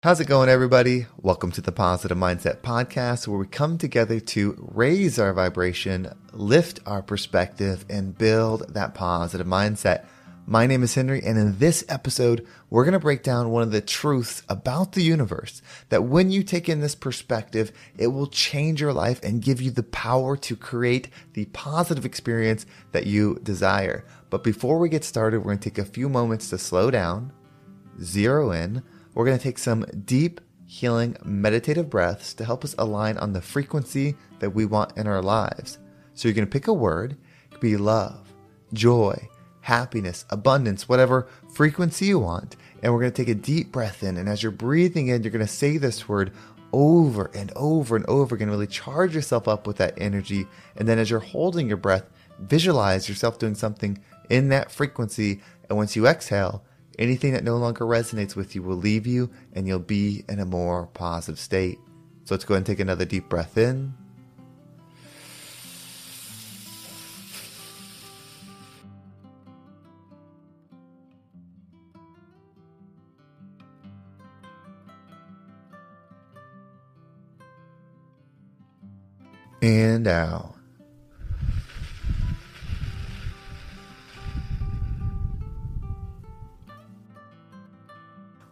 How's it going, everybody? Welcome to the Positive Mindset Podcast, where we come together to raise our vibration, lift our perspective, and build that positive mindset. My name is Henry, and in this episode, we're going to break down one of the truths about the universe that when you take in this perspective, it will change your life and give you the power to create the positive experience that you desire. But before we get started, we're going to take a few moments to slow down, zero in, we're going to take some deep, healing, meditative breaths to help us align on the frequency that we want in our lives. So you're going to pick a word, it could be love, joy, happiness, abundance, whatever frequency you want. And we're going to take a deep breath in. And as you're breathing in, you're going to say this word over and over and over again. Really charge yourself up with that energy. And then as you're holding your breath, visualize yourself doing something in that frequency. And once you exhale, Anything that no longer resonates with you will leave you and you'll be in a more positive state. So let's go ahead and take another deep breath in. And out.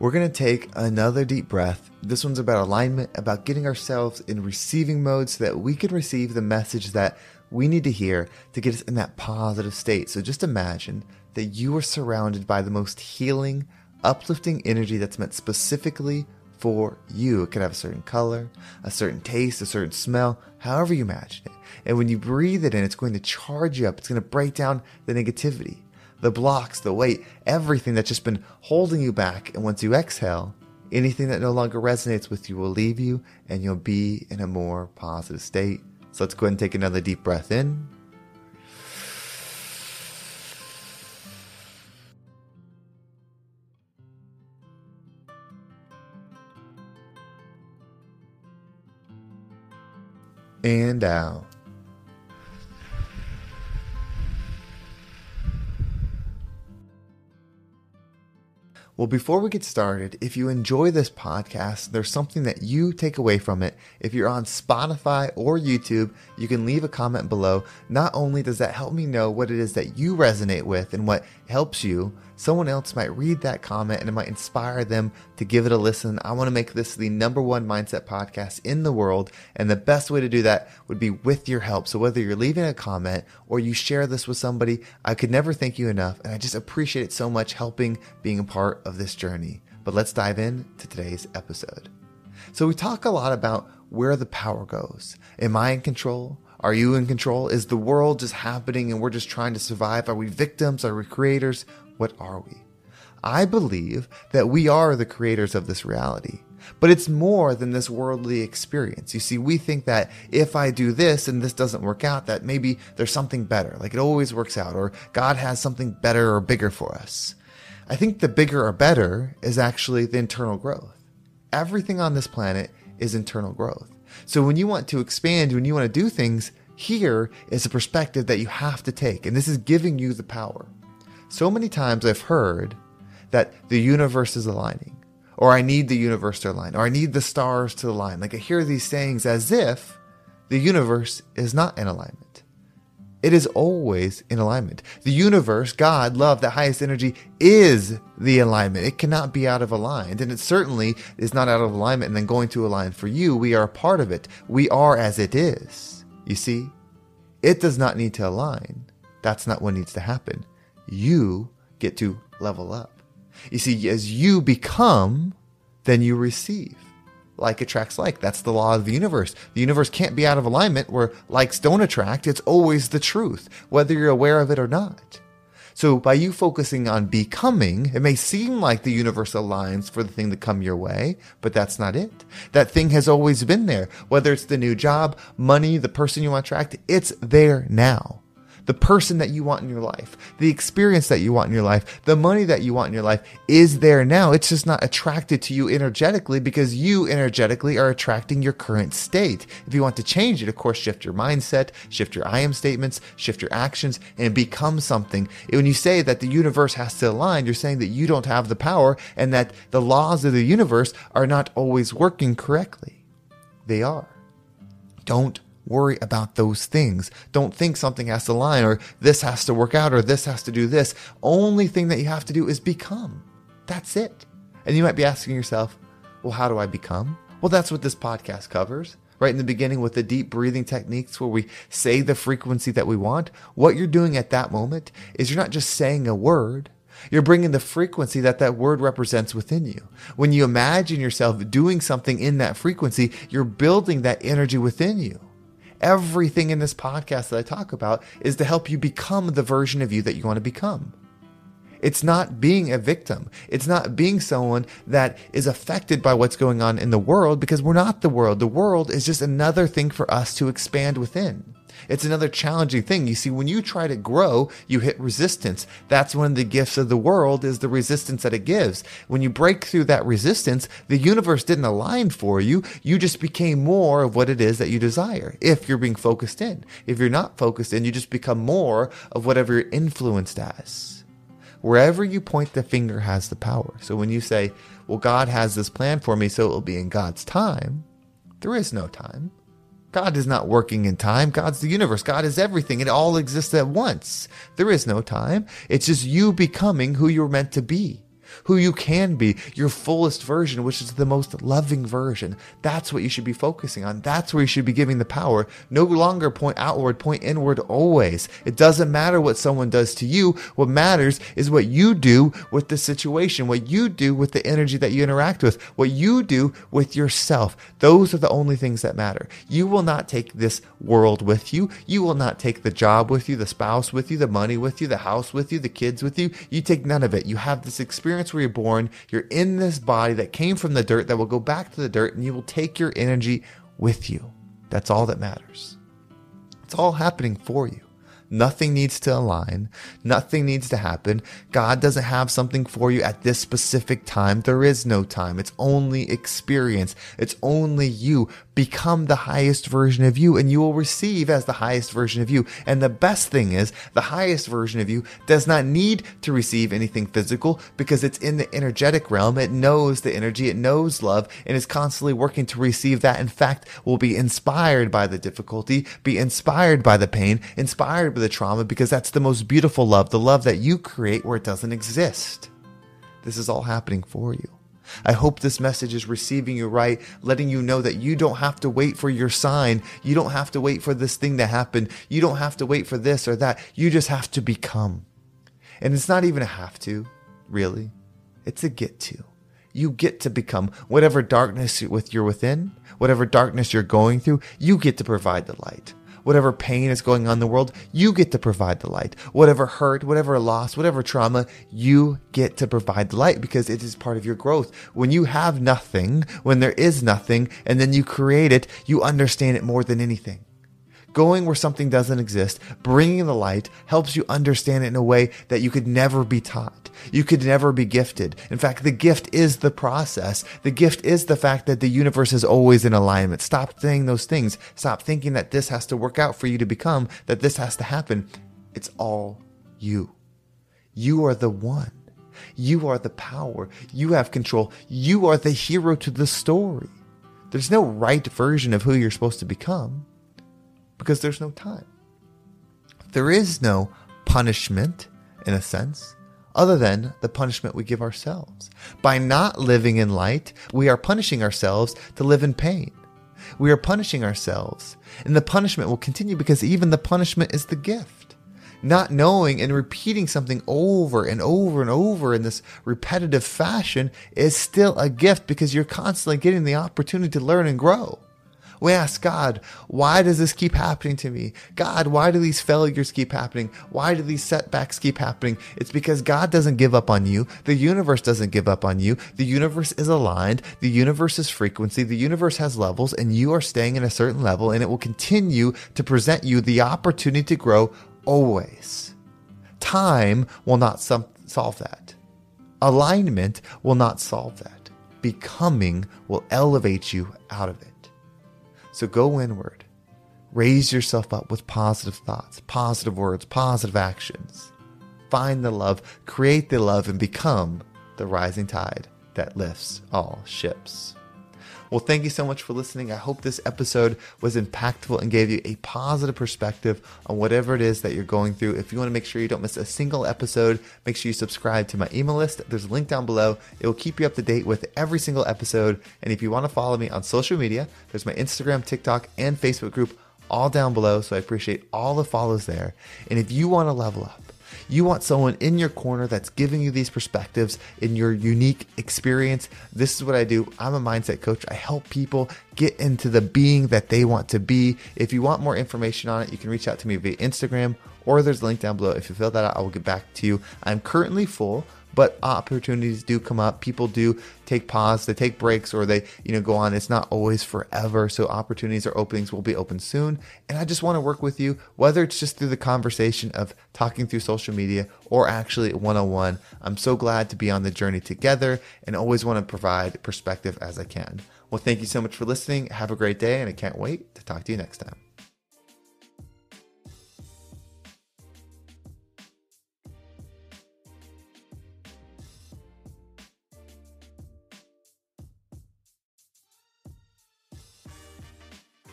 We're going to take another deep breath. This one's about alignment, about getting ourselves in receiving mode so that we can receive the message that we need to hear to get us in that positive state. So just imagine that you are surrounded by the most healing, uplifting energy that's meant specifically for you. It could have a certain color, a certain taste, a certain smell, however you imagine it. And when you breathe it in, it's going to charge you up. It's going to break down the negativity the blocks, the weight, everything that's just been holding you back. And once you exhale, anything that no longer resonates with you will leave you and you'll be in a more positive state. So let's go ahead and take another deep breath in. And out. Well, before we get started, if you enjoy this podcast, there's something that you take away from it. If you're on Spotify or YouTube, you can leave a comment below. Not only does that help me know what it is that you resonate with and what helps you, someone else might read that comment and it might inspire them to give it a listen. I want to make this the number one mindset podcast in the world. And the best way to do that would be with your help. So whether you're leaving a comment or you share this with somebody, I could never thank you enough. And I just appreciate it so much helping being a part of this journey. But let's dive in to today's episode. So we talk a lot about where the power goes. Am I in control? Are you in control? Is the world just happening and we're just trying to survive? Are we victims? Are we creators? What are we? I believe that we are the creators of this reality. But it's more than this worldly experience. You see, we think that if I do this and this doesn't work out, that maybe there's something better. Like it always works out, or God has something better or bigger for us. I think the bigger or better is actually the internal growth. Everything on this planet is internal growth. So when you want to expand, when you want to do things, here is a perspective that you have to take. And this is giving you the power. So many times I've heard that the universe is aligning, or I need the universe to align, or I need the stars to align. Like I hear these sayings as if the universe is not in alignment. It is always in alignment. The universe, God, love, the highest energy is the alignment. It cannot be out of aligned. And it certainly is not out of alignment and then going to align for you. We are a part of it. We are as it is. You see, it does not need to align. That's not what needs to happen you get to level up. You see, as you become, then you receive. Like attracts like. That's the law of the universe. The universe can't be out of alignment where likes don't attract. It's always the truth, whether you're aware of it or not. So by you focusing on becoming, it may seem like the universe aligns for the thing to come your way, but that's not it. That thing has always been there. Whether it's the new job, money, the person you want to attract, it's there now. The person that you want in your life, the experience that you want in your life, the money that you want in your life is there now. It's just not attracted to you energetically because you energetically are attracting your current state. If you want to change it, of course, shift your mindset, shift your I am statements, shift your actions, and become something. When you say that the universe has to align, you're saying that you don't have the power and that the laws of the universe are not always working correctly. They are. Don't worry about those things. Don't think something has to line or this has to work out or this has to do this. Only thing that you have to do is become. That's it. And you might be asking yourself, well, how do I become? Well, that's what this podcast covers. Right in the beginning with the deep breathing techniques where we say the frequency that we want. What you're doing at that moment is you're not just saying a word. You're bringing the frequency that that word represents within you. When you imagine yourself doing something in that frequency, you're building that energy within you. Everything in this podcast that I talk about is to help you become the version of you that you want to become. It's not being a victim. It's not being someone that is affected by what's going on in the world because we're not the world. The world is just another thing for us to expand within. It's another challenging thing. You see, when you try to grow, you hit resistance. That's one of the gifts of the world is the resistance that it gives. When you break through that resistance, the universe didn't align for you. You just became more of what it is that you desire. If you're being focused in. If you're not focused in, you just become more of whatever you're influenced as. Wherever you point the finger has the power. So when you say, well, God has this plan for me, so it will be in God's time, there is no time. God is not working in time. God's the universe. God is everything. It all exists at once. There is no time. It's just you becoming who you're meant to be who you can be, your fullest version, which is the most loving version. That's what you should be focusing on. That's where you should be giving the power. No longer point outward, point inward always. It doesn't matter what someone does to you. What matters is what you do with the situation, what you do with the energy that you interact with, what you do with yourself. Those are the only things that matter. You will not take this world with you. You will not take the job with you, the spouse with you, the money with you, the house with you, the kids with you. You take none of it. You have this experience where you're born. You're in this body that came from the dirt that will go back to the dirt and you will take your energy with you. That's all that matters. It's all happening for you. Nothing needs to align. Nothing needs to happen. God doesn't have something for you at this specific time. There is no time. It's only experience. It's only you. Become the highest version of you and you will receive as the highest version of you. And the best thing is the highest version of you does not need to receive anything physical because it's in the energetic realm. It knows the energy. It knows love and is constantly working to receive that. In fact, will be inspired by the difficulty, be inspired by the pain, inspired by the trauma because that's the most beautiful love, the love that you create where it doesn't exist. This is all happening for you. I hope this message is receiving you right, letting you know that you don't have to wait for your sign. You don't have to wait for this thing to happen. You don't have to wait for this or that. You just have to become. And it's not even a have to, really. It's a get to. You get to become whatever darkness you're within, whatever darkness you're going through, you get to provide the light whatever pain is going on in the world, you get to provide the light. Whatever hurt, whatever loss, whatever trauma, you get to provide the light because it is part of your growth. When you have nothing, when there is nothing, and then you create it, you understand it more than anything. Going where something doesn't exist, bringing the light helps you understand it in a way that you could never be taught. You could never be gifted. In fact, the gift is the process. The gift is the fact that the universe is always in alignment. Stop saying those things. Stop thinking that this has to work out for you to become, that this has to happen. It's all you. You are the one. You are the power. You have control. You are the hero to the story. There's no right version of who you're supposed to become because there's no time. There is no punishment, in a sense, other than the punishment we give ourselves. By not living in light, we are punishing ourselves to live in pain. We are punishing ourselves, and the punishment will continue because even the punishment is the gift. Not knowing and repeating something over and over and over in this repetitive fashion is still a gift because you're constantly getting the opportunity to learn and grow. We ask God, why does this keep happening to me? God, why do these failures keep happening? Why do these setbacks keep happening? It's because God doesn't give up on you. The universe doesn't give up on you. The universe is aligned. The universe is frequency. The universe has levels and you are staying in a certain level and it will continue to present you the opportunity to grow Always. Time will not some- solve that. Alignment will not solve that. Becoming will elevate you out of it. So go inward. Raise yourself up with positive thoughts, positive words, positive actions. Find the love, create the love, and become the rising tide that lifts all ships. Well, thank you so much for listening. I hope this episode was impactful and gave you a positive perspective on whatever it is that you're going through. If you want to make sure you don't miss a single episode, make sure you subscribe to my email list. There's a link down below. It will keep you up to date with every single episode. And if you want to follow me on social media, there's my Instagram, TikTok, and Facebook group all down below. So I appreciate all the follows there. And if you want to level up, you want someone in your corner that's giving you these perspectives in your unique experience. This is what I do. I'm a mindset coach. I help people get into the being that they want to be. If you want more information on it, you can reach out to me via Instagram or there's a link down below. If you fill that out, I will get back to you. I'm currently full but opportunities do come up. People do take pause, they take breaks, or they, you know, go on. It's not always forever. So opportunities or openings will be open soon. And I just want to work with you, whether it's just through the conversation of talking through social media or actually one on one. I'm so glad to be on the journey together and always want to provide perspective as I can. Well, thank you so much for listening. Have a great day, and I can't wait to talk to you next time.